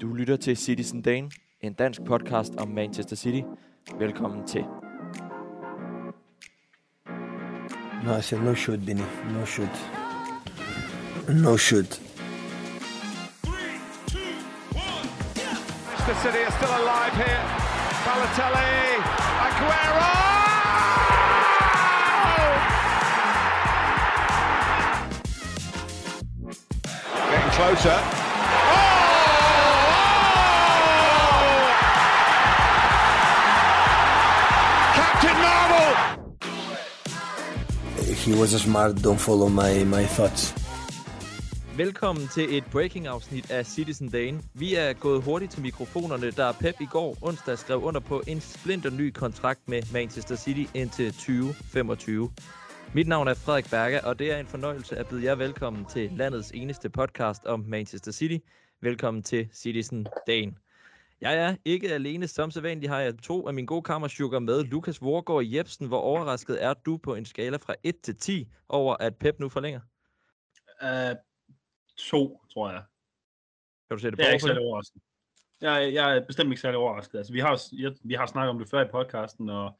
Du lytter til Citizen Dane, en dansk podcast om Manchester City. Velkommen til. No, I said no shoot, Benny. No shoot. No shoot. Manchester City are still alive here. Balotelli, Aguero! Getting closer. He was smart. Don't follow my, my thoughts. Velkommen til et breaking-afsnit af Citizen Dane. Vi er gået hurtigt til mikrofonerne, da Pep i går onsdag skrev under på en splinter ny kontrakt med Manchester City indtil 2025. Mit navn er Frederik Berger, og det er en fornøjelse at byde jer velkommen til landets eneste podcast om Manchester City. Velkommen til Citizen Dane. Jeg er ikke alene. Som sædvanligt har jeg to af mine gode kammersugar med. Lukas Vorgård Jebsen, hvor overrasket er du på en skala fra 1 til 10 over, at Pep nu forlænger? Uh, to, tror jeg. Kan du sætte Det er på ikke særlig overrasket. Jeg, jeg er bestemt ikke særlig overrasket. Altså, vi, har, jeg, vi har snakket om det før i podcasten, og,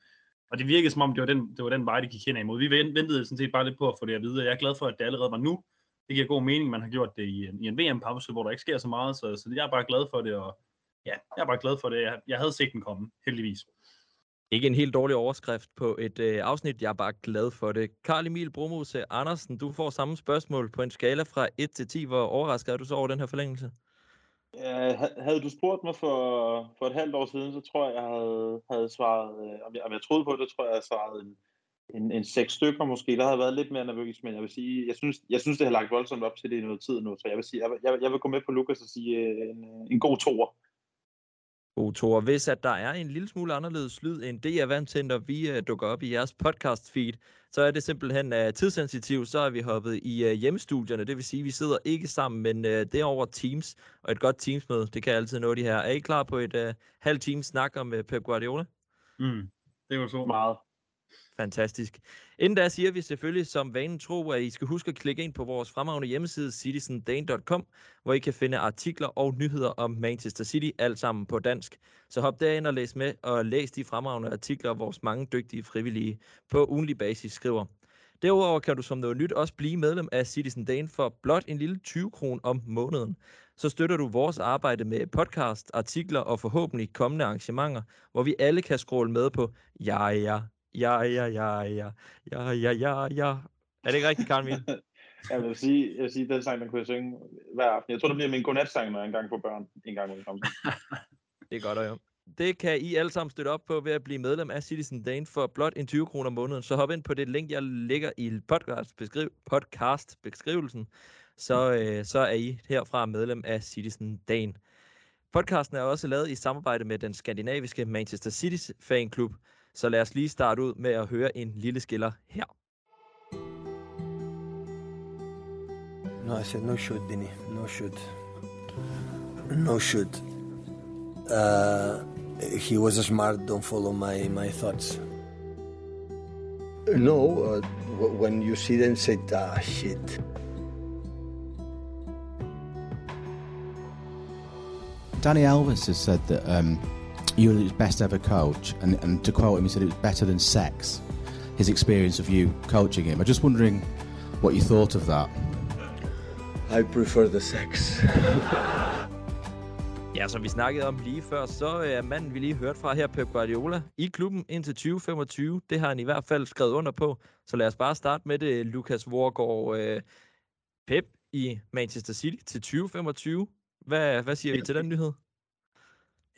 og det virkede som om, det var, den, det var den vej, det gik hen imod. Vi ventede sådan set bare lidt på at få det at vide, jeg er glad for, at det allerede var nu. Det giver god mening, man har gjort det i en, i en VM-pause, hvor der ikke sker så meget, så, så jeg er bare glad for det, og ja, jeg er bare glad for det. Jeg, jeg havde set den komme, heldigvis. Ikke en helt dårlig overskrift på et øh, afsnit. Jeg er bare glad for det. Karl Emil Bromose Andersen, du får samme spørgsmål på en skala fra 1 til 10. Hvor overrasket er du så over den her forlængelse? Ja, ha- havde du spurgt mig for, for et halvt år siden, så tror jeg, jeg havde, havde svaret, øh, om, jeg, om jeg troede på det, tror jeg, jeg havde svaret en, en, en seks stykker måske. Der havde været lidt mere nervøs, men jeg vil sige, jeg synes, jeg synes det har lagt voldsomt op til det i noget tid nu, så jeg vil sige, jeg, vil- jeg, vil- jeg vil gå med på Lukas og sige øh, en, en god toer. God Thor. Hvis at der er en lille smule anderledes lyd end det, jeg er vant til, når vi uh, dukker op i jeres podcast feed, så er det simpelthen uh, tidssensitivt. Så er vi hoppet i uh, hjemmestudierne. Det vil sige, at vi sidder ikke sammen, men uh, det er over Teams. Og et godt Teams-møde, det kan altid nå de her. Er I klar på et uh, halvt times snak om uh, Pep Guardiola? Mm. Det var så. Meget. Fantastisk. Inden da siger vi selvfølgelig som vanen tro, at I skal huske at klikke ind på vores fremragende hjemmeside citizendane.com, hvor I kan finde artikler og nyheder om Manchester City, alt sammen på dansk. Så hop derind og læs med, og læs de fremragende artikler, vores mange dygtige frivillige på ugenlig basis skriver. Derudover kan du som noget nyt også blive medlem af Citizen Dane for blot en lille 20 kron om måneden. Så støtter du vores arbejde med podcast, artikler og forhåbentlig kommende arrangementer, hvor vi alle kan scrolle med på ja ja, ja ja ja ja, ja ja ja ja. Er det ikke rigtigt, Karl Emil? Jeg vil sige, jeg vil sige den sang, den kunne jeg synge hver aften. Jeg tror, det bliver min godnatsang, når jeg engang får børn. En gang ud Det er godt høre. Det kan I alle sammen støtte op på ved at blive medlem af Citizen Dane for blot en 20 kroner om måneden. Så hop ind på det link, jeg lægger i podcast, beskriv, podcast beskrivelsen. Så, øh, så er I herfra medlem af Citizen Dane. Podcasten er også lavet i samarbejde med den skandinaviske Manchester City fanklub. Så lad os lige starte ud med at høre en lille skiller her. No, I said no shoot, Benny. No shoot. No shoot. Uh, he was smart. Don't follow my, my thoughts. No, uh, when you see them, say, ah, shit. Danny Elvis has said that um, you were his best ever coach, and, and to quote him, he said it was better than sex. His experience of you coaching him. I'm just wondering what you thought of that. I prefer the sex. Ja, som vi snakkede om lige før, så er manden, vi lige hørte fra her, Pep Guardiola, i klubben indtil 2025. Det har han i hvert fald skrevet under på. Så lad os bare starte med det, Lukas Vorgård. Øh, Pep i Manchester City til 2025. Hvad, hvad siger vi til den nyhed?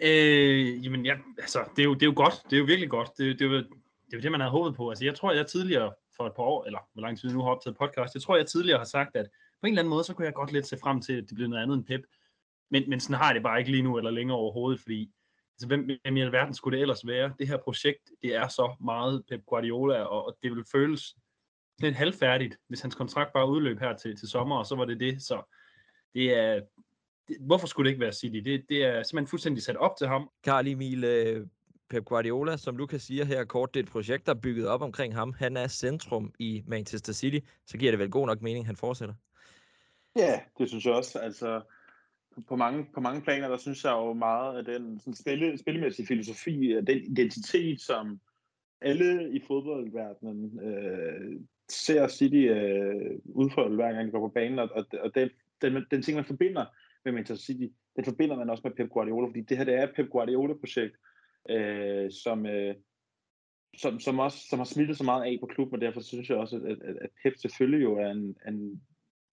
Øh, jamen, ja, altså, det er, jo, det er jo godt. Det er jo virkelig godt. Det, det, er jo, det er jo det, man havde håbet på. Altså, jeg tror, jeg tidligere for et par år, eller hvor lang tid nu har optaget podcast, jeg tror, jeg tidligere har sagt, at på en eller anden måde, så kunne jeg godt lidt se frem til, at det blev noget andet end Pep. Men, men sådan har jeg det bare ikke lige nu, eller længere overhovedet, fordi altså, hvem, hvem i alverden skulle det ellers være? Det her projekt, det er så meget Pep Guardiola, og, og det vil føles lidt halvfærdigt, hvis hans kontrakt bare udløb her til, til sommer, og så var det det. Så det er, det, hvorfor skulle det ikke være City? Det, det er simpelthen fuldstændig sat op til ham. Karl Emil, øh, Pep Guardiola, som Lukas siger her kort, det er et projekt, der er bygget op omkring ham. Han er centrum i Manchester City, så giver det vel god nok mening, han fortsætter. Ja, det synes jeg også. Altså, på, mange, på mange planer, der synes jeg jo meget, at den sådan spille, spillemæssige filosofi, den identitet, som alle i fodboldverdenen øh, ser City øh, udfolde hver gang de går på banen, og, og den, den, den ting, man forbinder med Manchester City, den forbinder man også med Pep Guardiola, fordi det her det er et Pep Guardiola-projekt, øh, som, øh, som, som, også, som har smittet så meget af på klubben, og derfor synes jeg også, at, at, at Pep selvfølgelig jo er en, en,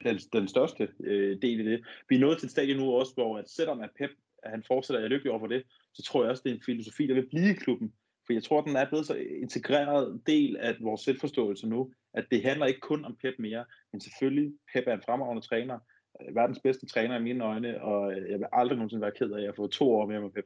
den, den største øh, del i det. Vi er nået til et stadie nu også, hvor at selvom at Pep at han fortsætter, jeg er lykkelig over for det, så tror jeg også, det er en filosofi, der vil blive i klubben. For jeg tror, den er blevet så integreret del af vores selvforståelse nu, at det handler ikke kun om Pep mere, men selvfølgelig, Pep er en fremragende træner, verdens bedste træner i mine øjne, og øh, jeg vil aldrig nogensinde være ked af at få to år mere med Pep.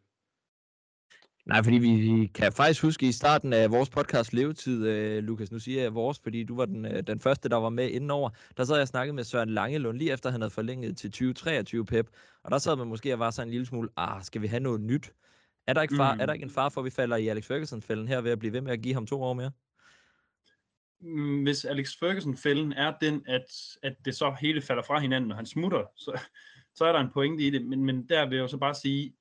Nej, fordi vi kan faktisk huske i starten af vores podcast Levetid, uh, Lukas, nu siger jeg vores, fordi du var den, den første, der var med indenover. Der sad jeg og snakkede med Søren Langelund, lige efter han havde forlænget til 2023 Pep. Og der sad man måske og var sådan en lille smule, ah, skal vi have noget nyt? Er der ikke, far, mm. er der ikke en far for, at vi falder i Alex Ferguson-fælden her ved at blive ved med at give ham to år mere? Hvis Alex Ferguson-fælden er den, at, at det så hele falder fra hinanden, og han smutter, så, så er der en pointe i det. Men, men der vil jeg jo så bare sige,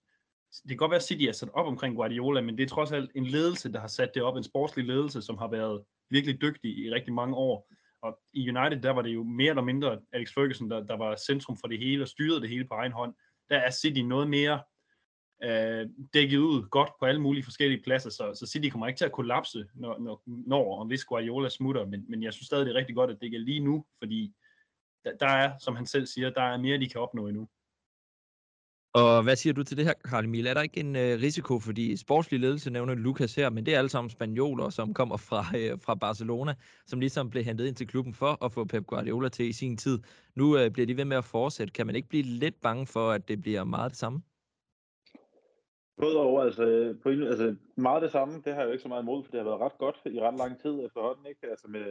det kan godt være, at City er sat op omkring Guardiola, men det er trods alt en ledelse, der har sat det op, en sportslig ledelse, som har været virkelig dygtig i rigtig mange år. Og i United, der var det jo mere eller mindre Alex Ferguson, der, der var centrum for det hele og styrede det hele på egen hånd. Der er City noget mere øh, dækket ud godt på alle mulige forskellige pladser, så, så City kommer ikke til at kollapse, når, når, når og hvis Guardiola smutter, men, men jeg synes stadig, det er rigtig godt, at det er lige nu, fordi der, der er, som han selv siger, der er mere, de kan opnå endnu. Og hvad siger du til det her, Karl Emil? Er der ikke en øh, risiko, fordi sportslig ledelse nævner Lukas her, men det er alle sammen spanioler, som kommer fra, øh, fra Barcelona, som ligesom blev hentet ind til klubben for at få Pep Guardiola til i sin tid. Nu øh, bliver de ved med at fortsætte. Kan man ikke blive lidt bange for, at det bliver meget det samme? Både over, altså, på en, altså meget det samme, det har jeg jo ikke så meget imod, for det har været ret godt i ret lang tid efterhånden, ikke? Altså med,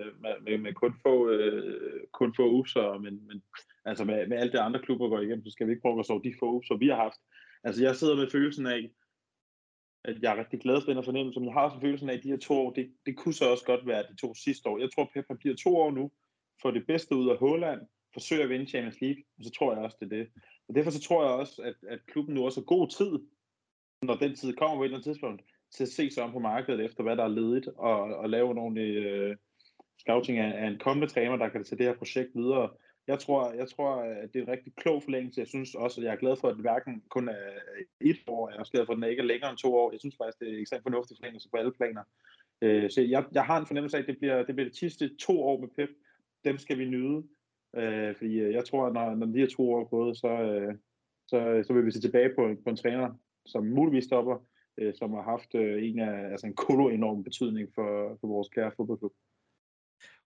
med, med, kun få, øh, kun få upser, men, men altså med, med alt det andre klubber går igennem, så skal vi ikke prøve at sove de få upser, vi har haft. Altså jeg sidder med følelsen af, at jeg er rigtig glad for den fornemmelse, men jeg har også følelsen af, at de her to år, det, det kunne så også godt være de to sidste år. Jeg tror, Pep bliver to år nu, får det bedste ud af Holland, forsøger at vinde Champions League, og så tror jeg også, det er det. Og derfor så tror jeg også, at, at klubben nu også har god tid når den tid kommer på et eller andet tidspunkt, til at se sig om på markedet efter, hvad der er ledigt, og, og lave en ordentlig øh, scouting af, af en kommende træner, der kan tage det her projekt videre. Jeg tror, jeg tror, at det er en rigtig klog forlængelse. Jeg synes også, at jeg er glad for, at det hverken kun er et år. Jeg er også glad for, at den ikke er længere end to år. Jeg synes faktisk, det er ekstremt fornuftig forlængelse på alle planer. Øh, så jeg, jeg har en fornemmelse af, at det bliver det, bliver det sidste to år med Pep. Dem skal vi nyde. Øh, fordi øh, jeg tror, at når, når de her to år er gået, så, øh, så, øh, så vil vi se tilbage på, på en træner, som muligvis stopper, øh, som har haft øh, en af, altså en kolo enorm betydning for, for vores kære fodboldklub.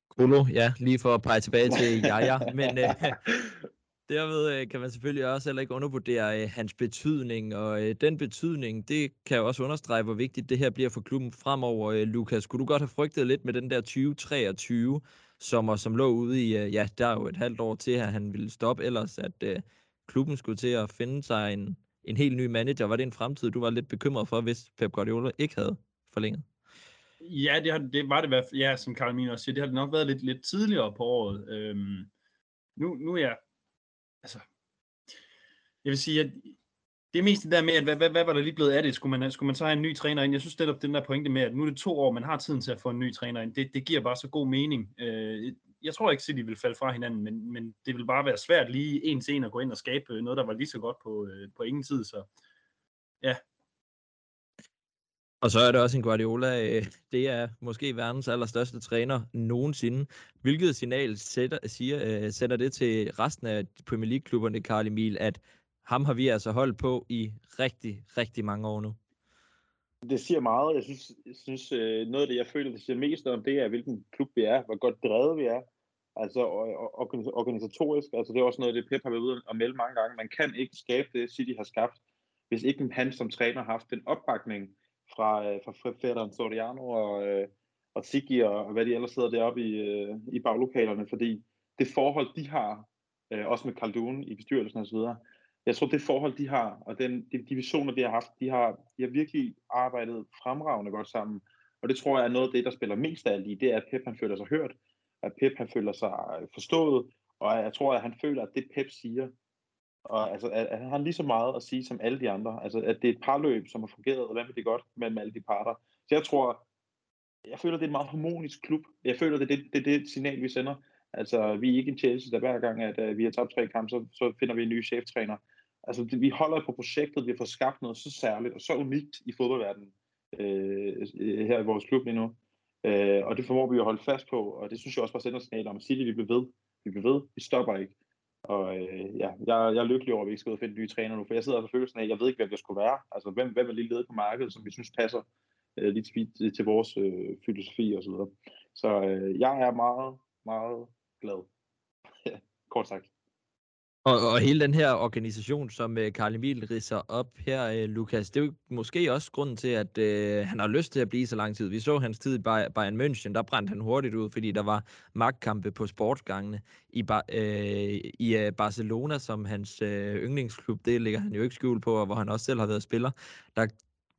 Kolo, ja, lige for at pege tilbage til Jaja, men øh, derved øh, kan man selvfølgelig også heller ikke undervurdere øh, hans betydning, og øh, den betydning, det kan jo også understrege, hvor vigtigt det her bliver for klubben fremover. Øh, Lukas, kunne du godt have frygtet lidt med den der 2023 sommer, som lå ude i, øh, ja, der er jo et halvt år til, at han ville stoppe ellers, at øh, klubben skulle til at finde sig en, en helt ny manager? Var det en fremtid, du var lidt bekymret for, hvis Pep Guardiola ikke havde forlænget? Ja, det, har, det var det i hvert fald, ja, som Karl også siger, det har det nok været lidt, lidt tidligere på året. Øhm, nu, nu er jeg, altså, jeg vil sige, at det er mest det der med, at hvad, hvad, hvad var der lige blevet af det? Skulle man, skulle man så have en ny træner ind? Jeg synes netop, den der pointe med, at nu er det to år, man har tiden til at få en ny træner ind, det, det giver bare så god mening. Øh, jeg tror ikke, City vil falde fra hinanden, men, men det vil bare være svært lige en til en at gå ind og skabe øh, noget, der var lige så godt på, øh, på ingen tid. Så ja. Og så er det også en Guardiola, øh, det er måske verdens allerstørste træner nogensinde. Hvilket signal sætter, siger, øh, sender det til resten af Premier League-klubberne, Karl Emil, at ham har vi altså holdt på i rigtig, rigtig mange år nu? Det siger meget. Jeg synes, jeg synes øh, noget af det, jeg føler, det siger mest om, det er, hvilken klub vi er, hvor godt drevet vi er. Altså organisatorisk, altså det er også noget, det Pep har været ude og melde mange gange. Man kan ikke skabe det, City har skabt, hvis ikke han som træner har haft den opbakning fra, øh, fra Federn Soriano og, øh, og Tiki og hvad de ellers sidder deroppe i, i baglokalerne, fordi det forhold, de har, også med Kaldun i bestyrelsen osv., jeg tror, det forhold, de har, og den, de, divisioner, de har haft, de har, de har virkelig arbejdet fremragende godt sammen. Og det tror jeg er noget af det, der spiller mest af alt i, det er, at Pep han føler sig hørt, at Pep han føler sig øh, forstået, og jeg tror, at han føler, at det Pep siger, Og altså, at, at han har lige så meget at sige som alle de andre. Altså, at det er et parløb, som har fungeret vanvittigt godt mellem alle de parter. Så jeg tror, jeg føler, det er en meget harmonisk klub. Jeg føler, det er det, det, det signal, vi sender. Altså, vi er ikke en Chelsea, der hver gang, at uh, vi har tabt tre kampe, så, så finder vi en ny cheftræner. Altså, det, vi holder på projektet, vi har fået skabt noget så særligt og så unikt i fodboldverdenen øh, øh her i vores klub lige nu. Øh, og det formår vi at holde fast på, og det synes jeg også bare sender signal om at sige, at vi bliver ved. Vi bliver ved, vi stopper ikke. Og øh, ja, jeg, jeg er lykkelig over, at vi ikke skal ud og finde nye træner nu, for jeg sidder og følelsen af, at jeg ved ikke, hvem det skulle være. Altså, hvem, hvem er lige ledet på markedet, som vi synes passer øh, lidt til, til vores øh, filosofi og så videre. Så øh, jeg er meget, meget glad. Kort sagt. Og, og hele den her organisation, som øh, Karl Emil ridser op her, øh, Lukas, det er jo måske også grunden til, at øh, han har lyst til at blive så lang tid. Vi så hans tid i Bayern München, der brændte han hurtigt ud, fordi der var magtkampe på sportsgangene. I, øh, i øh, Barcelona, som hans øh, yndlingsklub, det ligger han jo ikke skjul på, og hvor han også selv har været spiller, der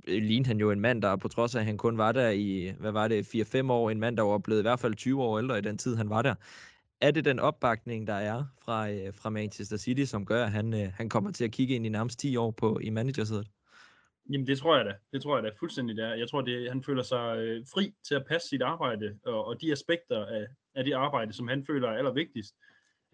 øh, lignede han jo en mand, der på trods af, at han kun var der i, hvad var det, 4-5 år, en mand, der var blevet i hvert fald 20 år ældre i den tid, han var der er det den opbakning, der er fra, øh, fra Manchester City, som gør, at han, øh, han kommer til at kigge ind i nærmest 10 år på, i managersædet? Jamen det tror jeg da. Det tror jeg da fuldstændig der. Jeg tror, det, han føler sig øh, fri til at passe sit arbejde, og, og de aspekter af, af det arbejde, som han føler er allervigtigst.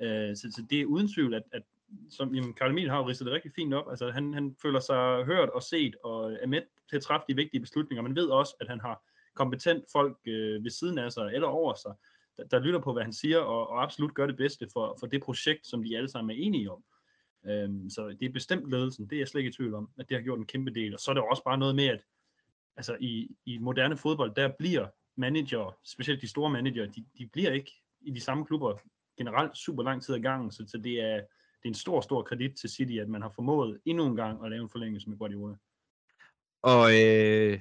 Øh, så, så det er uden tvivl, at, at som jamen, Karl Emil har ridset det rigtig fint op. Altså, han, han føler sig hørt og set, og er med til at træffe de vigtige beslutninger. Man ved også, at han har kompetent folk øh, ved siden af sig, eller over sig, der, der lytter på, hvad han siger, og, og absolut gør det bedste for, for det projekt, som de alle sammen er enige om. Øhm, så det er bestemt ledelsen, det er jeg slet ikke i tvivl om, at det har gjort en kæmpe del. Og så er det også bare noget med, at altså i, i moderne fodbold, der bliver manager, specielt de store manager, de, de bliver ikke i de samme klubber generelt super lang tid ad gangen, så, så det, er, det er en stor, stor kredit til City, at man har formået endnu en gang at lave en forlængelse med Guardiola. Og øh,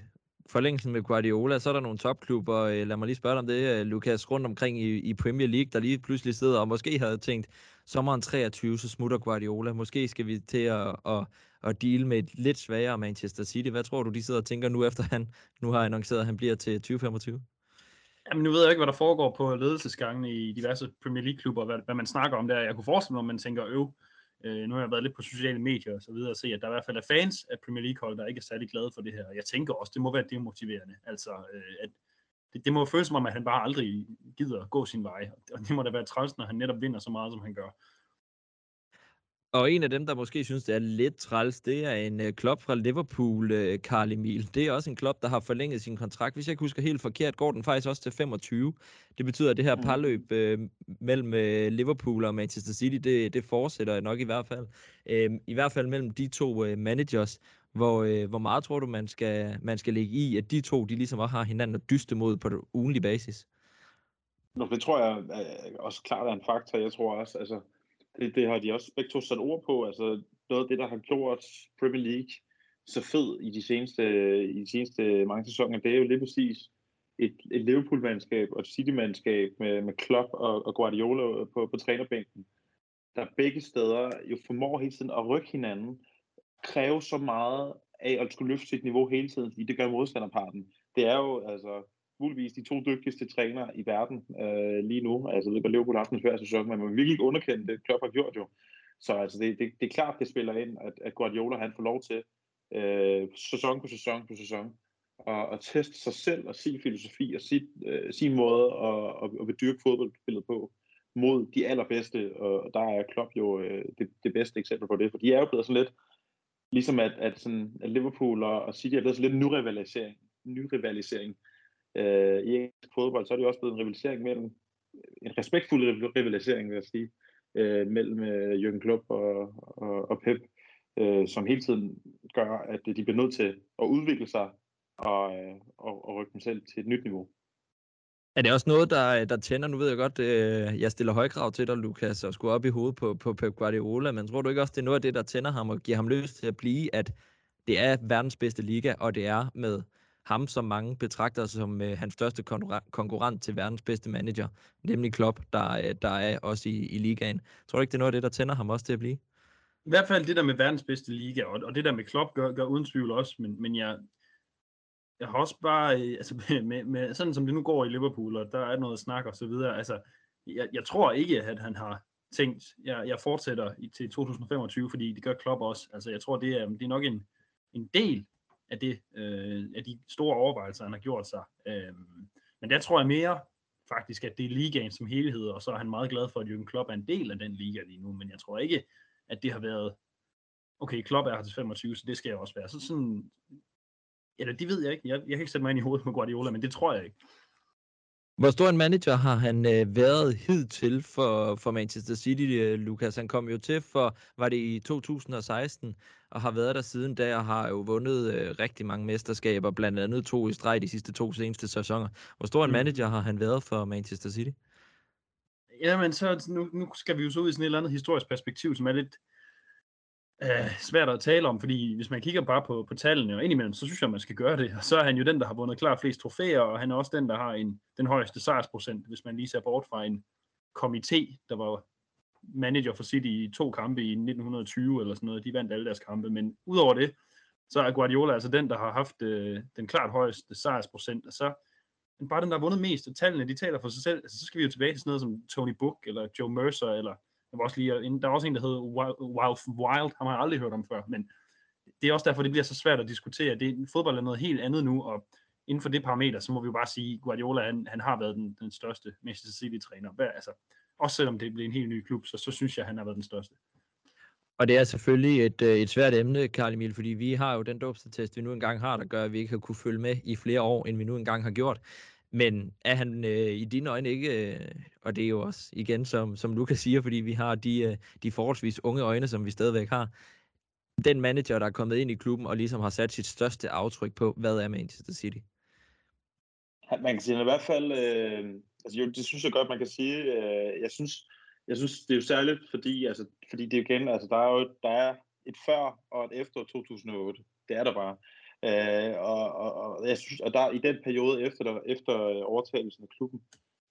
forlængelsen med Guardiola, så er der nogle topklubber, øh, lad mig lige spørge dig om det, øh, Lukas, rundt omkring i, i Premier League, der lige pludselig sidder og måske havde tænkt, sommeren 23, så smutter Guardiola. Måske skal vi til at, at, at deal med et lidt svagere Manchester City. Hvad tror du, de sidder og tænker nu, efter han nu har annonceret, at han bliver til 2025? Jamen, nu ved jeg ikke, hvad der foregår på ledelsesgangene i diverse Premier League-klubber, hvad, hvad man snakker om der. Jeg kunne forestille mig, at man tænker, øv, Øh, Øh, nu har jeg været lidt på sociale medier og så videre og se, at der i hvert fald er fans af Premier League-hold, der ikke er særlig glade for det her. Jeg tænker også, det må være demotiverende. Altså, øh, at det, det må føles som om, at han bare aldrig gider gå sin vej. Og det må da være træls, når han netop vinder så meget, som han gør. Og en af dem, der måske synes, det er lidt træls, det er en uh, klub fra Liverpool, uh, Carl Emil. Det er også en klub, der har forlænget sin kontrakt. Hvis jeg ikke husker helt forkert, går den faktisk også til 25. Det betyder, at det her parløb uh, mellem uh, Liverpool og Manchester City, det, det fortsætter nok i hvert fald. Uh, I hvert fald mellem de to uh, managers. Hvor, uh, hvor meget tror du, man skal, man skal lægge i, at de to, de ligesom også har hinanden at dyste mod på ugenlig basis? Nå, det tror jeg også klart er en faktor. Jeg tror også, altså det, det har de også begge to sat ord på. Altså noget af det, der har gjort Premier League så fed i de seneste, i de seneste mange sæsoner, det er jo lige præcis et, et Liverpool-mandskab og et City-mandskab med, med Klopp og, og Guardiola på, på trænerbænken, der begge steder jo formår hele tiden at rykke hinanden, kræve så meget af at skulle løfte sit niveau hele tiden, fordi det gør modstanderparten. Det er jo altså muligvis de to dygtigste trænere i verden øh, lige nu. Altså, det Liverpool har haft en svær sæson, men man vil virkelig ikke underkende det, Klopp har gjort jo. Så altså, det, det, det er klart, det spiller ind, at, at Guardiola han får lov til øh, sæson på sæson på sæson og, at teste sig selv og sin filosofi og sit, øh, sin måde at, at, at bedyrke fodboldspillet på mod de allerbedste, og der er Klopp jo øh, det, det bedste eksempel på det, for de er jo blevet sådan lidt, ligesom at, at, sådan, at Liverpool og, og City er blevet sådan lidt en nyrivalisering, nyrivalisering øh, i engelsk fodbold, så er det jo også blevet en rivalisering mellem, en respektfuld rivalisering, vil jeg sige, øh, mellem øh, Jürgen Klopp og, og, og Pep, øh, som hele tiden gør, at de bliver nødt til at udvikle sig og, øh, og, og rykke dem selv til et nyt niveau. Er det også noget, der, der tænder? Nu ved jeg godt, øh, jeg stiller højkrav til dig, Lukas, og skulle op i hovedet på, på Pep Guardiola, men tror du ikke også, det er noget af det, der tænder ham og giver ham lyst til at blive, at det er verdens bedste liga, og det er med ham, som mange betragter som øh, hans største konkurrent til verdens bedste manager, nemlig Klopp, der, øh, der er også i, i ligaen. Tror du ikke, det er noget af det, der tænder ham også til at blive? I hvert fald det der med verdens bedste liga, og, og det der med Klopp gør, gør uden tvivl også, men, men jeg, jeg har også bare, øh, altså med, med, sådan som det nu går i Liverpool, og der er noget snak og så videre, altså jeg, jeg tror ikke, at han har tænkt, jeg, jeg fortsætter i, til 2025, fordi det gør Klopp også. Altså, jeg tror, det er, det er nok en, en del af, det, øh, af de store overvejelser, han har gjort sig. Øh, men der tror jeg mere faktisk, at det er ligaen som helhed, og så er han meget glad for, at Jürgen Klopp er en del af den liga lige nu, men jeg tror ikke, at det har været, okay, Klopp er her til 25, så det skal jeg også være. Så sådan, eller det ved jeg ikke. Jeg, jeg kan ikke sætte mig ind i hovedet med Guardiola, men det tror jeg ikke. Hvor stor en manager har han øh, været hidtil for, for Manchester City, øh, Lukas? Han kom jo til for, var det i 2016, og har været der siden da, og har jo vundet øh, rigtig mange mesterskaber, blandt andet to i streg de sidste to seneste sæsoner. Hvor stor en mm. manager har han været for Manchester City? Jamen, så nu, nu skal vi jo så ud i sådan et eller andet historisk perspektiv, som er lidt, øh, svært at tale om, fordi hvis man kigger bare på, på tallene og indimellem, så synes jeg, man skal gøre det. Og så er han jo den, der har vundet klart flest trofæer, og han er også den, der har en, den højeste sejrsprocent, hvis man lige ser bort fra en komité, der var manager for City i to kampe i 1920 eller sådan noget. De vandt alle deres kampe, men udover det, så er Guardiola altså den, der har haft øh, den klart højeste sejrsprocent, og så men bare den, der har vundet mest, og tallene, de taler for sig selv. Altså, så skal vi jo tilbage til sådan noget som Tony Book, eller Joe Mercer, eller der var også lige, der var også en, der hed Wild, Wild, ham har jeg aldrig hørt om før, men det er også derfor, det bliver så svært at diskutere. Det, fodbold er noget helt andet nu, og inden for det parameter, så må vi jo bare sige, at Guardiola, han, han har været den, den største Manchester City-træner. Altså, også selvom det bliver en helt ny klub, så, så synes jeg, at han har været den største. Og det er selvfølgelig et, øh, et svært emne, Karl Emil, fordi vi har jo den dåbsatest, vi nu engang har, der gør, at vi ikke har kunne følge med i flere år, end vi nu engang har gjort. Men er han øh, i dine øjne ikke, øh, og det er jo også igen, som, som Lukas siger, fordi vi har de, øh, de forholdsvis unge øjne, som vi stadigvæk har, den manager, der er kommet ind i klubben og ligesom har sat sit største aftryk på, hvad er Manchester City? Man kan sige, at i hvert fald, øh, altså jo, det synes jeg godt, man kan sige. Øh, jeg synes, jeg synes, det er jo særligt, fordi, altså, fordi det igen, altså, der er jo der er et før og et efter 2008. Det er der bare. Øh, og, og, og, jeg synes, og der i den periode efter, der, efter overtagelsen af klubben,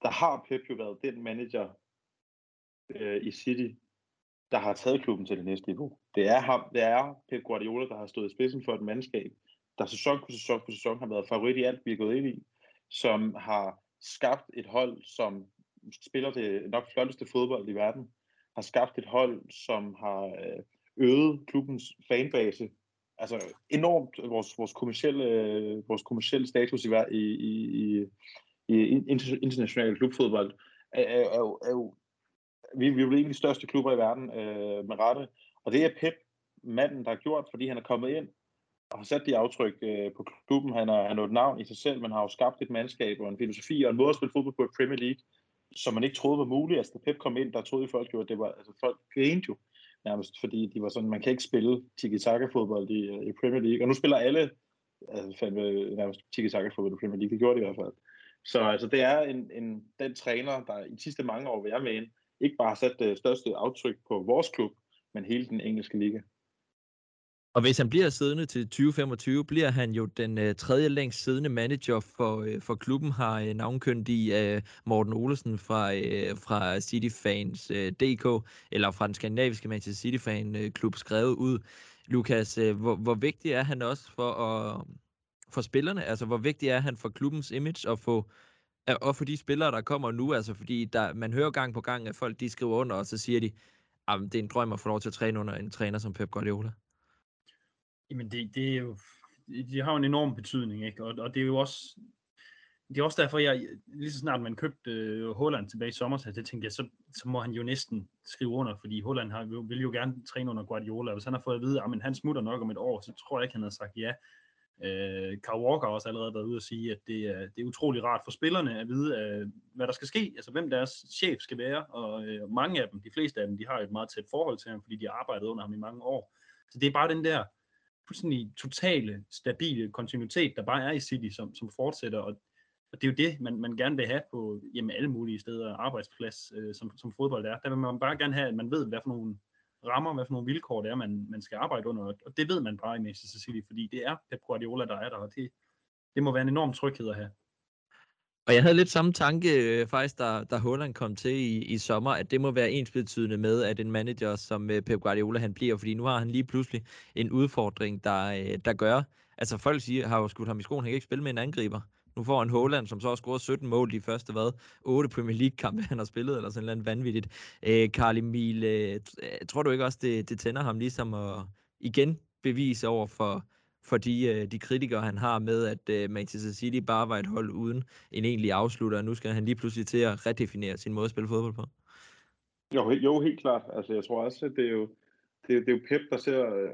der har Pep jo været den manager øh, i City, der har taget klubben til det næste niveau. Det er ham, det er Pep Guardiola, der har stået i spidsen for et mandskab, der sæson på sæson på sæson har været favorit i alt, vi er gået ind i, som har skabt et hold, som spiller det nok flotteste fodbold i verden, har skabt et hold, som har øh, øget klubbens fanbase. Altså enormt øh, vores, vores, kommersielle, øh, vores kommersielle status i, i, i, i international klubfodbold er, er, er, er jo, vi, vi er jo en af de største klubber i verden øh, med rette, og det er Pep, manden, der har gjort, fordi han er kommet ind har sat de aftryk øh, på klubben. Han har, han har et navn i sig selv, men har jo skabt et mandskab og en filosofi og en måde at spille fodbold på i Premier League, som man ikke troede var muligt. Altså, da Pep kom ind, der troede folk jo, at det var, altså folk grinede jo nærmest, fordi de var sådan, man kan ikke spille tiki-taka-fodbold i, øh, i Premier League, og nu spiller alle altså, fandme, nærmest tiki-taka-fodbold i Premier League, det gjorde de i hvert fald. Så altså, det er en, en, den træner, der i de sidste mange år, vil jeg mene, ikke bare har sat det største aftryk på vores klub, men hele den engelske liga. Og hvis han bliver siddende til 2025, bliver han jo den øh, tredje længst siddende manager for, øh, for klubben, har øh, navnkyndig øh, Morten Olesen fra, øh, fra Cityfans øh, DK, eller fra den skandinaviske Manchester City Fan øh, klub skrevet ud. Lukas, øh, hvor, hvor vigtig er han også for, at, for spillerne? Altså, hvor vigtig er han for klubbens image og for, og for de spillere, der kommer nu? Altså, fordi der, man hører gang på gang, at folk de skriver under, og så siger de, ah, at det er en drøm at få lov til at træne under en træner som Pep Guardiola. Jamen det, det er jo, de har jo en enorm betydning, ikke? Og, og det er jo også, det er også derfor, jeg lige så snart man købte øh, Holland tilbage i sommer, så det tænkte jeg, så, så må han jo næsten skrive under, fordi Holland har, vil jo gerne træne under Guardiola, og hvis han har fået at vide, ah, at han smutter nok om et år, så tror jeg ikke, han havde sagt ja. Øh, Carl Walker har også allerede været ude og sige, at det er, det er utrolig rart for spillerne at vide, øh, hvad der skal ske, altså hvem deres chef skal være, og øh, mange af dem, de fleste af dem, de har et meget tæt forhold til ham, fordi de har arbejdet under ham i mange år. Så det er bare den der, fuldstændig totale, stabile kontinuitet, der bare er i City, som, som fortsætter, og, og det er jo det, man, man gerne vil have på jamen, alle mulige steder, arbejdsplads, øh, som, som fodbold er. Der vil man bare gerne have, at man ved, hvad for nogle rammer, hvad for nogle vilkår det er, man, man skal arbejde under, og det ved man bare i Manchester City, fordi det er Pep Guardiola, der er der, og det, det må være en enorm tryghed at have. Og jeg havde lidt samme tanke øh, faktisk, da, da Holland kom til i, i sommer, at det må være ensbetydende med, at en manager som øh, Pep Guardiola han bliver, fordi nu har han lige pludselig en udfordring, der, øh, der gør, altså folk siger, har jo skudt ham i skoen, han kan ikke spille med en angriber. Nu får han Haaland, som så har scoret 17 mål de første, hvad, 8 Premier League-kampe, han har spillet, eller sådan noget vanvittigt. Øh, Karl Emil, øh, tror du ikke også, det, det tænder ham ligesom at igen bevise over for, for de, øh, de kritikere, han har med, at øh, Manchester City bare var et hold uden en egentlig afslutter, og nu skal han lige pludselig til at redefinere sin måde at spille fodbold på? Jo, jo helt klart. Altså, jeg tror også, at det er jo, det, det er jo Pep, der ser øh,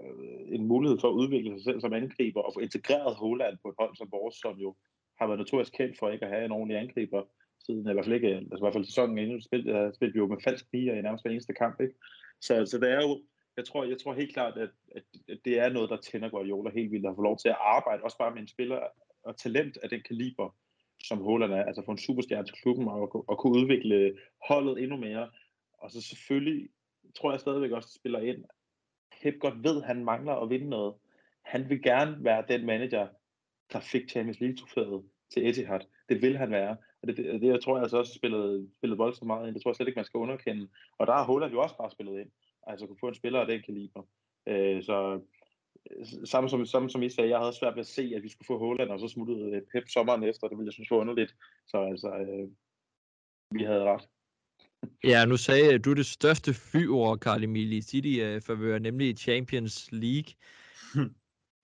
en mulighed for at udvikle sig selv som angriber og få integreret Holland på et hold som vores, som jo har været notorisk kendt for ikke at have en ordentlig angriber siden, eller i ikke, altså i hvert fald sæsonen inden, spillede, øh, spillede vi jo med falsk nier i nærmest hver eneste kamp, ikke? Så, så det er jo, jeg tror, jeg tror helt klart, at, at, at det er noget, der tænder Guardiola helt vildt at få lov til at arbejde, også bare med en spiller og talent af den kaliber, som Holland er, altså få en superstjerne til klubben og, og kunne udvikle holdet endnu mere. Og så selvfølgelig tror jeg stadigvæk også, at spiller ind, Pep godt ved, at han mangler at vinde noget. Han vil gerne være den manager, der fik Champions League-trofæet til Etihad. Det vil han være. Og det, det, det jeg tror jeg altså også spillet, spillet voldsomt meget ind. Det tror jeg slet ikke, man skal underkende. Og der har Holland jo også bare spillet ind. Altså kunne få en spiller af den kaliber. Øh, så samme som, samme som I sagde, jeg havde svært ved at se, at vi skulle få Holland, og så smuttede øh, Pep sommeren efter. Det ville jeg synes var underligt. Så altså, øh, vi havde ret. Ja, nu sagde du det største fy over Carl Emil i City-favør, nemlig Champions League.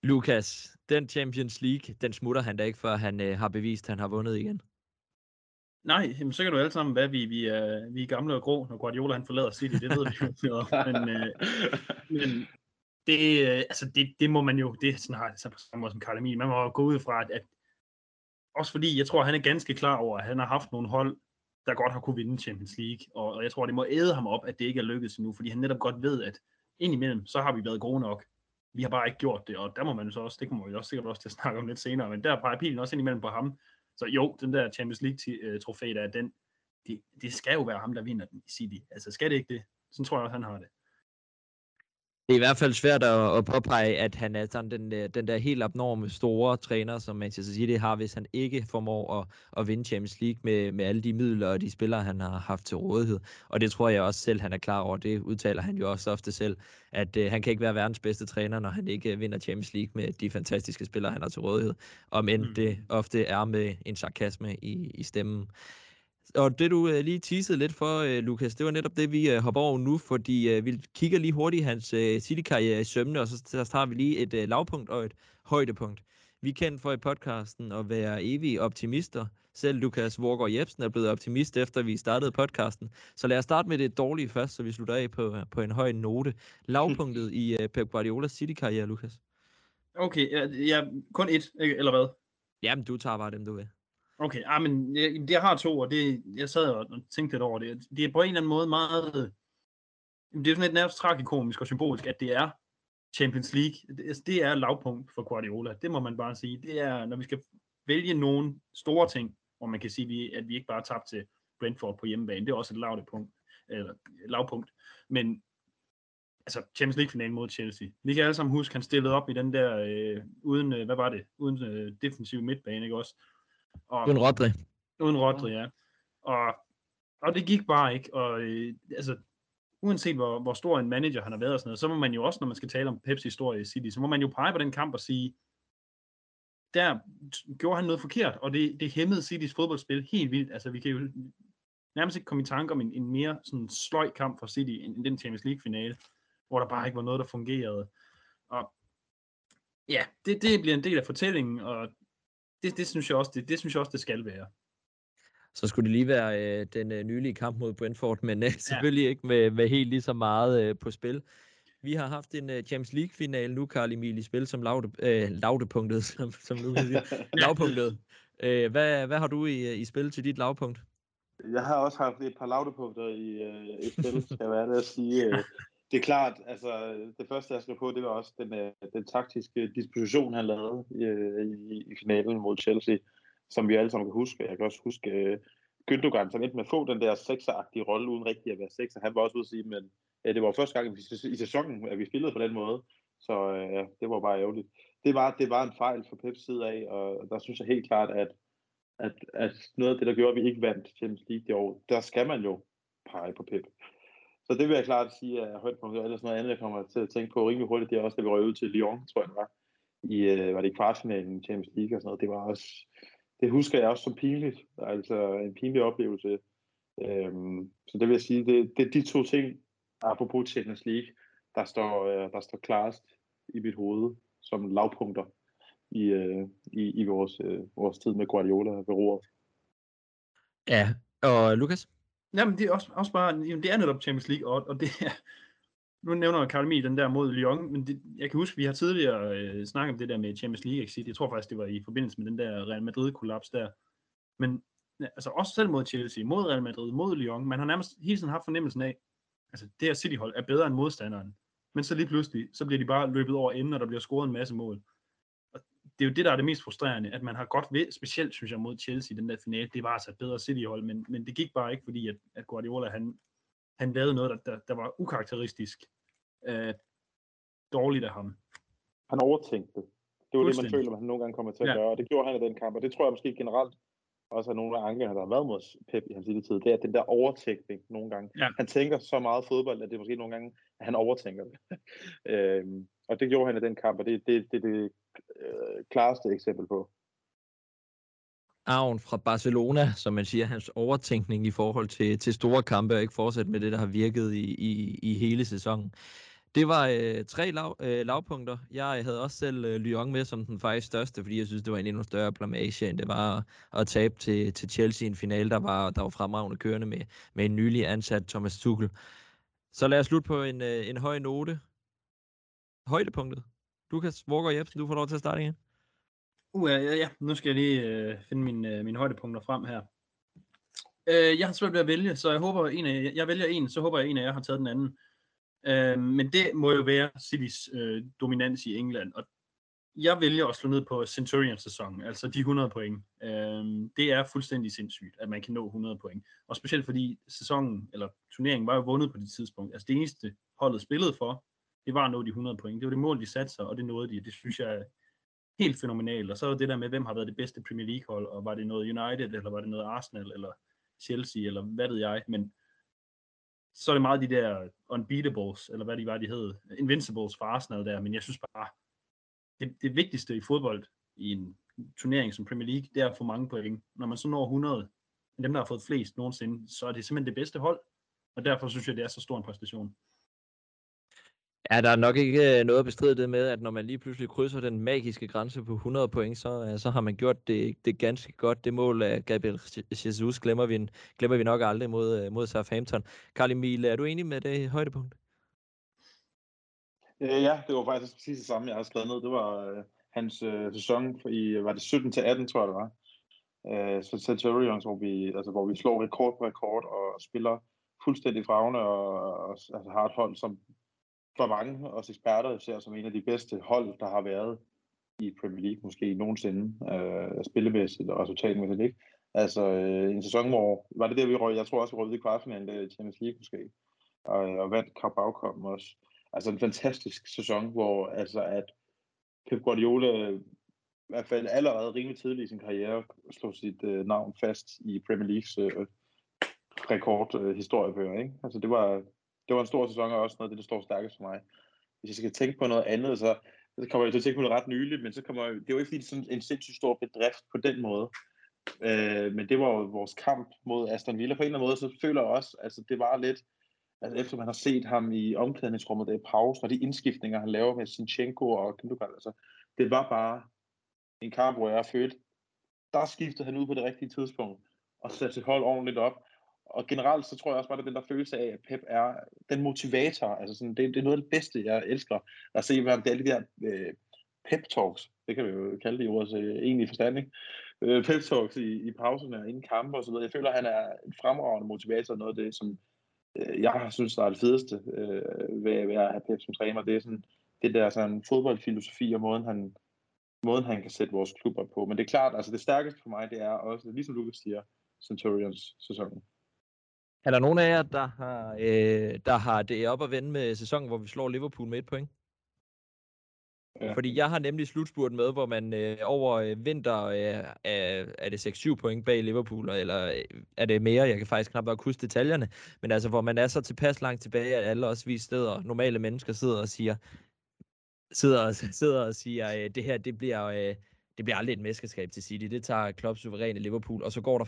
Lukas, den Champions League, den smutter han da ikke, før han øh, har bevist, at han har vundet igen. Nej, jamen, så kan du alle sammen være, vi, vi, er, vi er gamle og grå, når Guardiola han forlader City, det ved vi jo. men, øh, men det, øh, altså det, det må man jo, det er snart så på samme måde som Carl Emil, man må jo gå ud fra, at, at også fordi, jeg tror, han er ganske klar over, at han har haft nogle hold, der godt har kunne vinde Champions League, og, og jeg tror, det må æde ham op, at det ikke er lykkedes endnu, fordi han netop godt ved, at indimellem, så har vi været gode nok. Vi har bare ikke gjort det, og der må man så også, det kommer vi også sikkert også til at snakke om lidt senere, men der peger pilen også indimellem på ham. Så jo, den der Champions League-trofæ, øh, der er den, det, det skal jo være ham, der vinder den i City. Altså skal det ikke det? Sådan tror jeg også, han har det. Det er i hvert fald svært at, at påpege, at han er sådan den, øh, den der helt abnorme store træner, som Manchester City har, hvis han ikke formår at, at vinde Champions League med, med alle de midler og de spillere, han har haft til rådighed. Og det tror jeg også selv, han er klar over. Det udtaler han jo også ofte selv, at uh, han kan ikke være verdens bedste træner, når han ikke vinder Champions League med de fantastiske spillere, han har til rådighed. Om end mm. det ofte er med en sarkasme i, i stemmen. Og det du øh, lige teasede lidt for, øh, Lukas, det var netop det, vi øh, hopper over nu, fordi øh, vi kigger lige hurtigt hans øh, City-karriere i sømne, og så, så tager vi lige et øh, lavpunkt og et højdepunkt. Vi er kendt for i podcasten at være evige optimister. Selv Lukas Vorgård Jebsen er blevet optimist, efter vi startede podcasten. Så lad os starte med det dårlige først, så vi slutter af på, på en høj note. Lavpunktet i uh, Pep Guardiolas City-karriere, Lukas? Okay, ja, ja, kun et, eller hvad? Jamen, du tager bare dem, du vil. Okay, ah, men jeg, jeg har to, og det, jeg sad og tænkte lidt over det. Det er på en eller anden måde meget... Det er sådan lidt nærmest tragikomisk og symbolisk, at det er Champions League. Det, altså, det er lavpunkt for Guardiola. Det må man bare sige. Det er, når vi skal vælge nogle store ting, hvor man kan sige, at vi ikke bare tabte til Brentford på hjemmebane. Det er også et lavt punkt, Eller, lavpunkt. Men altså Champions League-finalen mod Chelsea. Vi kan alle sammen huske, at han stillede op i den der, øh, uden, øh, hvad var det, uden øh, defensiv midtbane, ikke også? Og, uden Rodri. Uden Rodri, ja. Og, og det gik bare ikke. Og øh, altså, uanset hvor, hvor stor en manager han har været og sådan noget, så må man jo også, når man skal tale om Peps historie i City, så må man jo pege på den kamp og sige, der gjorde han noget forkert, og det, det hæmmede Citys fodboldspil helt vildt. Altså, vi kan jo nærmest ikke komme i tanke om en, en mere sådan sløj kamp for City end, den Champions League-finale, hvor der bare ikke var noget, der fungerede. Og ja, det, det bliver en del af fortællingen, og det, det, synes jeg også, det, det synes jeg også, det skal være. Så skulle det lige være øh, den øh, nylige kamp mod Brentford, men øh, selvfølgelig ja. ikke med, med helt lige så meget øh, på spil. Vi har haft en uh, Champions League-final nu, Karl Emil, i spil som lavde, øh, lavdepunktet, som, som nu kan sige. lavpunktet. Øh, hvad, hvad har du i, i spil til dit lavpunkt? Jeg har også haft et par lavdepunkter i, øh, i spil, skal jeg være det at sige. Øh, det er klart, altså det første jeg skrev på, det var også den, øh, den taktiske disposition, han lavede øh, i, i, i finalen mod Chelsea, som vi alle sammen kan huske. Jeg kan også huske uh, Gündogan, som endte med at få den der sekseragtige rolle, uden rigtig at være sekser. Han var også ude at sige, men ja, det var første gang i sæsonen, at vi spillede på den måde. Så uh, det var bare ærgerligt. Det var, det var en fejl fra Peps side af, og der synes jeg helt klart, at, at, at noget af det, der gjorde, at vi ikke vandt Champions League det år, der skal man jo pege på Pep. Så det vil jeg klart sige er højdepunktet. Ellers noget andet, jeg kommer til at tænke på rimelig hurtigt, det er også, da vi røg ud til Lyon, tror jeg det var. I, øh, var det i kvartfinalen i Champions League og sådan noget. Det var også, det husker jeg også som pinligt, altså en pinlig oplevelse. Øhm, så det vil jeg sige, det, det er de to ting, apropos Champions League, der står, øh, der står klarest i mit hoved som lavpunkter i, øh, i, i vores, øh, vores tid med Guardiola ved roret. Ja, og Lukas? Jamen, det er også, også bare, jamen, det er netop Champions League, og, og det er, nu nævner Akademi den der mod Lyon, men det, jeg kan huske, vi har tidligere øh, snakket om det der med Champions League exit. Jeg tror faktisk, det var i forbindelse med den der Real Madrid-kollaps der. Men ja, altså også selv mod Chelsea, mod Real Madrid, mod Lyon, man har nærmest hele tiden haft fornemmelsen af, altså det her City-hold er bedre end modstanderen. Men så lige pludselig, så bliver de bare løbet over inden, og der bliver scoret en masse mål. Det er jo det, der er det mest frustrerende, at man har godt ved, specielt synes jeg mod Chelsea, den der finale, det var altså et bedre City-hold, men, men det gik bare ikke, fordi at, at Guardiola, han, han lavede noget, der, der, der var ukarakteristisk øh, dårligt af ham. Han overtænkte det. Det var det, man føler, man nogle gange kommer til at ja. gøre, og det gjorde han i den kamp, og det tror jeg måske generelt også er nogle af ankerne, der har været mod Pep i hans lille tid, det er den der overtænkning nogle gange. Ja. Han tænker så meget fodbold, at det er måske nogle gange, at han overtænker det. øhm, og det gjorde han i den kamp, og det det, det, det øh, klareste eksempel på. Arven fra Barcelona, som man siger, hans overtænkning i forhold til, til store kampe, og ikke fortsat med det, der har virket i, i, i hele sæsonen. Det var øh, tre lav, øh, lavpunkter. Jeg havde også selv øh, Lyon med som den faktisk største, fordi jeg synes, det var en endnu større blamage, end det var at, at tabe til, til Chelsea i en finale, der var, der var fremragende kørende med, med en nylig ansat Thomas Tuchel. Så lad os slutte på en, øh, en høj note. Højdepunktet. Lukas Vorgård Jebsen, du får lov til at starte igen. Uh, ja, ja. Nu skal jeg lige øh, finde mine, øh, mine højdepunkter frem her. Øh, jeg har svært ved at vælge, så jeg håber, en af, jeg vælger en, så håber jeg, en af jer har taget den anden. Øh, men det må jo være Citys øh, dominans i England, og jeg vælger at slå ned på Centurion-sæsonen, altså de 100 point. Øh, det er fuldstændig sindssygt, at man kan nå 100 point. Og specielt fordi sæsonen, eller turneringen, var jo vundet på det tidspunkt. Altså det eneste holdet spillede for, det var at nå de 100 point. Det var det mål, de satte sig, og det nåede de. Det synes jeg er helt fænomenalt. Og så er det der med, hvem har været det bedste Premier League-hold, og var det noget United, eller var det noget Arsenal, eller Chelsea, eller hvad ved jeg. Men så er det meget de der unbeatables, eller hvad de var, de hed, invincibles for Arsenal der, men jeg synes bare, det, det vigtigste i fodbold i en turnering som Premier League, det er at få mange point. Når man så når 100, dem der har fået flest nogensinde, så er det simpelthen det bedste hold, og derfor synes jeg, det er så stor en præstation. Ja, der er nok ikke øh, noget at bestride det med, at når man lige pludselig krydser den magiske grænse på 100 point, så, øh, så har man gjort det, det ganske godt. Det mål af Gabriel Jesus glemmer vi, glemmer vi nok aldrig mod, mod Southampton. Karl Emil, er du enig med det højdepunkt? Ja, det var faktisk præcis det samme, jeg har skrevet ned. Det var øh, hans øh, sæson i, var det 17 til 18, tror jeg det var. Øh, så Centurions, hvor vi, altså, hvor vi slår rekord på rekord og spiller fuldstændig fragende og, og altså, har et hold, som for mange os eksperter ser som en af de bedste hold, der har været i Premier League måske nogensinde, øh, spillemæssigt og resultatmæssigt, ikke? Altså øh, en sæson, hvor, var det der, vi røg, jeg tror også, vi røg i kvartfinalen i Champions League måske, og, og vandt Carabao Cup også. Altså en fantastisk sæson, hvor altså at Pep Guardiola øh, i hvert fald allerede rimelig tidligt i sin karriere slog sit øh, navn fast i Premier Leagues øh, rekordhistoriebøger, øh, ikke? Altså det var, det var en stor sæson, og også noget af det, der står stærkest for mig. Hvis jeg skal tænke på noget andet, så, så kommer jeg til at tænke på det ret nyligt, men så kommer jeg, det var ikke fordi det er sådan en sindssygt stor bedrift på den måde. Øh, men det var jo vores kamp mod Aston Villa. På en eller anden måde, så føler jeg også, altså det var lidt, altså efter man har set ham i omklædningsrummet der i pausen, og de indskiftninger, han laver med Sinchenko og Kindugal, altså det var bare en kamp, hvor jeg følte, der skiftede han ud på det rigtige tidspunkt, og satte sit hold ordentligt op, og generelt så tror jeg også bare, at den der følelse af, at Pep er den motivator, altså sådan, det, det er noget af det bedste, jeg elsker at se, hvad det er alle de der øh, pep talks, det kan vi jo kalde det i ordets øh, egentlige forstand, ikke? Øh, pep talks i, i pauserne og inden kampe og så videre. Jeg føler, at han er en fremragende motivator, noget af det, som øh, jeg har synes, der er det fedeste øh, ved, ved at have Pep som træner, det er sådan, det der sådan fodboldfilosofi og måden, han, måden, han kan sætte vores klubber på. Men det er klart, altså det stærkeste for mig, det er også, ligesom Lukas siger, Centurions sæsonen. Er der nogen af jer, der har, øh, der har det op at vende med sæsonen, hvor vi slår Liverpool med et point? Ja. Fordi jeg har nemlig slutspurgt med, hvor man øh, over øh, vinter øh, er, er det 6-7 point bag Liverpool, eller øh, er det mere? Jeg kan faktisk knap nok huske detaljerne. Men altså, hvor man er så tilpas langt tilbage, at alle også vi steder, normale mennesker sidder og siger, sidder og, sidder og siger, øh, det her, det bliver, øh, det bliver aldrig et mesterskab til City. Det tager Klopp suveræne Liverpool, og så går der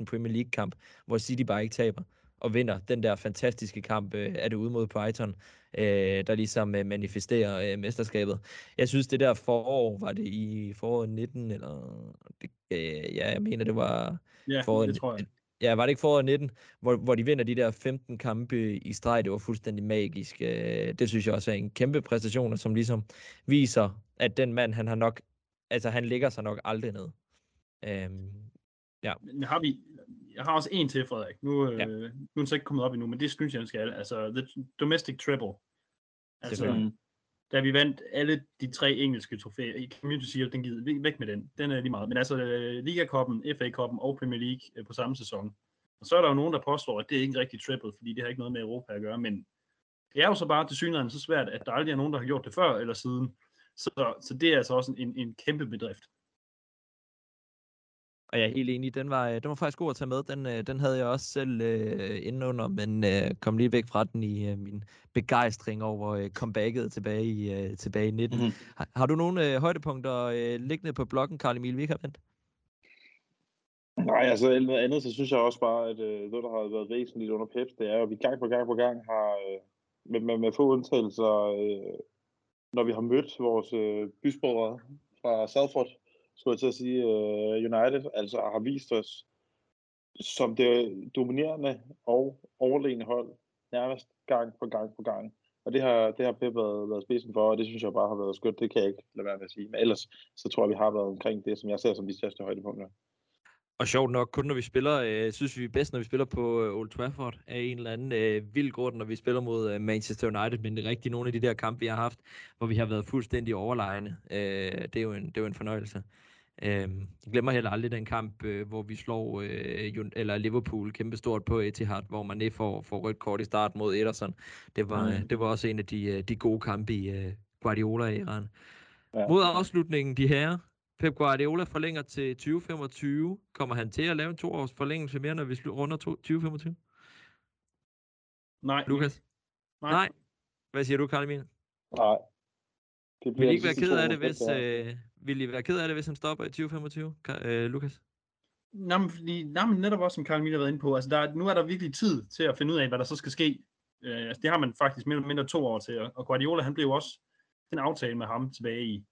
15-16 Premier League-kamp, hvor City bare ikke taber og vinder den der fantastiske kamp øh, er det ude mod Python, øh, der ligesom øh, manifesterer øh, mesterskabet. Jeg synes, det der forår, var det i foråret 19, eller det, øh, ja, jeg mener, det var Ja, foråret, det tror jeg. Ja, var det ikke foråret 19, hvor, hvor de vinder de der 15 kampe i streg, det var fuldstændig magisk. Øh, det synes jeg også er en kæmpe præstation, som ligesom viser, at den mand, han har nok, altså han ligger sig nok aldrig ned. Øhm, Men har vi, jeg har også en til, Frederik. Nu, Ja. ja. øh, nu er den så ikke kommet op endnu, men det synes jeg, den skal. Altså, The Domestic Treble. Altså, da vi vandt alle de tre engelske trofæer, i Community Shield, den givet væk med den. Den er lige meget. Men altså, øh, Liga-koppen, FA-koppen og Premier League øh, på samme sæson. Og så er der jo nogen, der påstår, at det er ikke rigtig triple, fordi det har ikke noget med Europa at gøre, men det er jo så bare til synligheden så svært, at der aldrig er nogen, der har gjort det før eller siden. Så, så det er altså også en, en kæmpe bedrift. Og jeg er helt enig, den var, øh, den var faktisk god at tage med. Den, øh, den havde jeg også selv øh, indenunder, men øh, kom lige væk fra den i øh, min begejstring over øh, comebacket tilbage i, øh, tilbage i 19. Mhm. Har, har du nogle øh, højdepunkter øh, liggende på bloggen, Karl Emil Vikarvendt? Nej, altså noget andet, så synes jeg også bare, at øh, noget, der har været væsentligt under Peps, det er at vi gang på gang på gang har, øh, med, med, med få undtagelser, øh, når vi har mødt vores øh, bysbrødre fra Salford, skulle jeg til at sige, øh, United, altså har vist os som det dominerende og overlegne hold, nærmest gang på gang på gang. Og det har, det har Pep været, været spidsen for, og det synes jeg bare har været skønt. Det kan jeg ikke lade være med at sige. Men ellers, så tror jeg, vi har været omkring det, som jeg ser som de største højdepunkter. Og sjovt nok, kun når vi spiller, øh, synes vi er bedst, når vi spiller på øh, Old Trafford, af en eller anden øh, vild grund, når vi spiller mod øh, Manchester United, men det er rigtig nogle af de der kampe, vi har haft, hvor vi har været fuldstændig overlegne. Øh, det, er jo en, det er jo en fornøjelse. Øh, jeg glemmer heller aldrig den kamp, øh, hvor vi slår øh, eller Liverpool kæmpestort på Etihad, hvor man ikke får, får rødt kort i start mod Ederson. Det var, mm. det var også en af de, øh, de gode kampe i øh, Guardiola-æraen. Ja. Mod afslutningen, de her, Pep Guardiola forlænger til 2025. Kommer han til at lave en toårs forlængelse mere, når vi runder to- 2025? Nej. Lukas? Nej. Nej. Hvad siger du, Karl Emil? Nej. Det Vil I ikke være ked af det, hvis, øh, vil I være ked af det, hvis han stopper i 2025, Ka- øh, Lukas? Nå, men, fordi, nå, men netop også, som Karl Miller har været inde på, altså der, er- nu er der virkelig tid til at finde ud af, hvad der så skal ske. Øh, altså, det har man faktisk mere eller mindre to år til, og Guardiola, han blev også, den aftale med ham tilbage i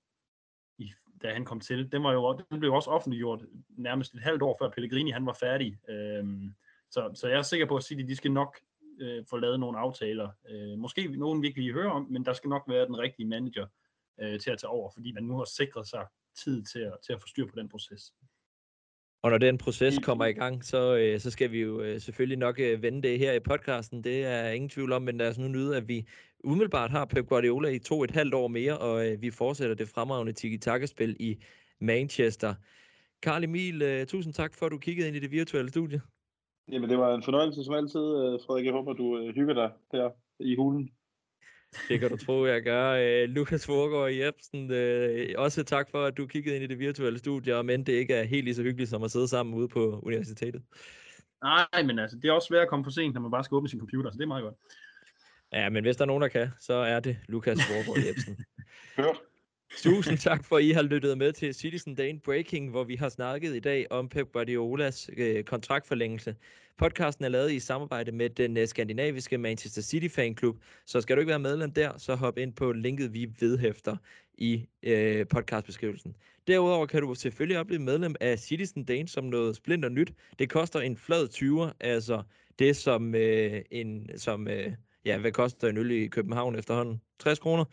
da han kom til, den, var jo, den blev også offentliggjort nærmest et halvt år før Pellegrini, han var færdig. Øhm, så, så jeg er sikker på at sige, at de skal nok øh, få lavet nogle aftaler. Øh, måske nogen vi ikke lige hører om, men der skal nok være den rigtige manager øh, til at tage over, fordi man nu har sikret sig tid til at, til at få styr på den proces. Og når den proces kommer i gang, så, øh, så skal vi jo øh, selvfølgelig nok øh, vende det her i podcasten. Det er ingen tvivl om, men lad os nu nyde, at vi umiddelbart har Pep Guardiola i to et halvt år mere, og øh, vi fortsætter det fremragende tiki-taka-spil i Manchester. Karl Emil, øh, tusind tak for, at du kiggede ind i det virtuelle studie. Jamen, det var en fornøjelse som altid, øh, Frederik. Jeg håber, du øh, hygger dig der i hulen. Det kan du tro, jeg gør. Øh, Lukas Forgaard Jebsen, øh, også tak for, at du kiggede ind i det virtuelle studie, og men det ikke er helt lige så hyggeligt som at sidde sammen ude på universitetet. Nej, men altså, det er også svært at komme for sent, når man bare skal åbne sin computer, så det er meget godt. Ja, men hvis der er nogen, der kan, så er det Lukas Forgaard Jebsen. Hørt. Tusind tak for, at I har lyttet med til Citizen Dane Breaking, hvor vi har snakket i dag om Pep Guardiolas øh, kontraktforlængelse. Podcasten er lavet i samarbejde med den øh, skandinaviske Manchester City Fanklub, så skal du ikke være medlem der, så hop ind på linket, vi vedhæfter i øh, podcastbeskrivelsen. Derudover kan du selvfølgelig også blive medlem af Citizen Dane som noget splinter nyt. Det koster en flad 20'er, altså det som øh, en, som, øh, ja, hvad koster en øl i København efterhånden? 60 kroner.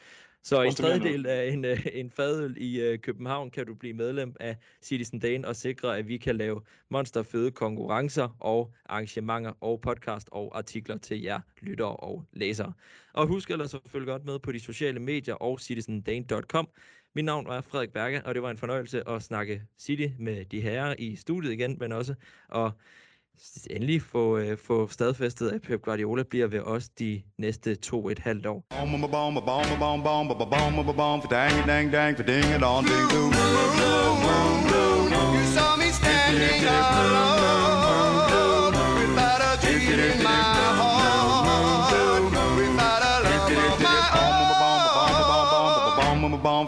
Så en tredjedel af en, øh, en fadøl i øh, København kan du blive medlem af Citizen Dane og sikre, at vi kan lave monsterfede konkurrencer og arrangementer og podcast og artikler til jer lyttere og læsere. Og husk ellers at følge godt med på de sociale medier og citizendane.com. Mit navn er Frederik Berge, og det var en fornøjelse at snakke City med de herrer i studiet igen, men også at endelig få, øh, få stadfæstet, at Pep Guardiola bliver ved os de næste to et halvt år.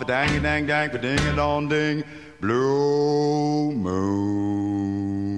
Dang, dang, dang, ding, dong, ding, blue moon.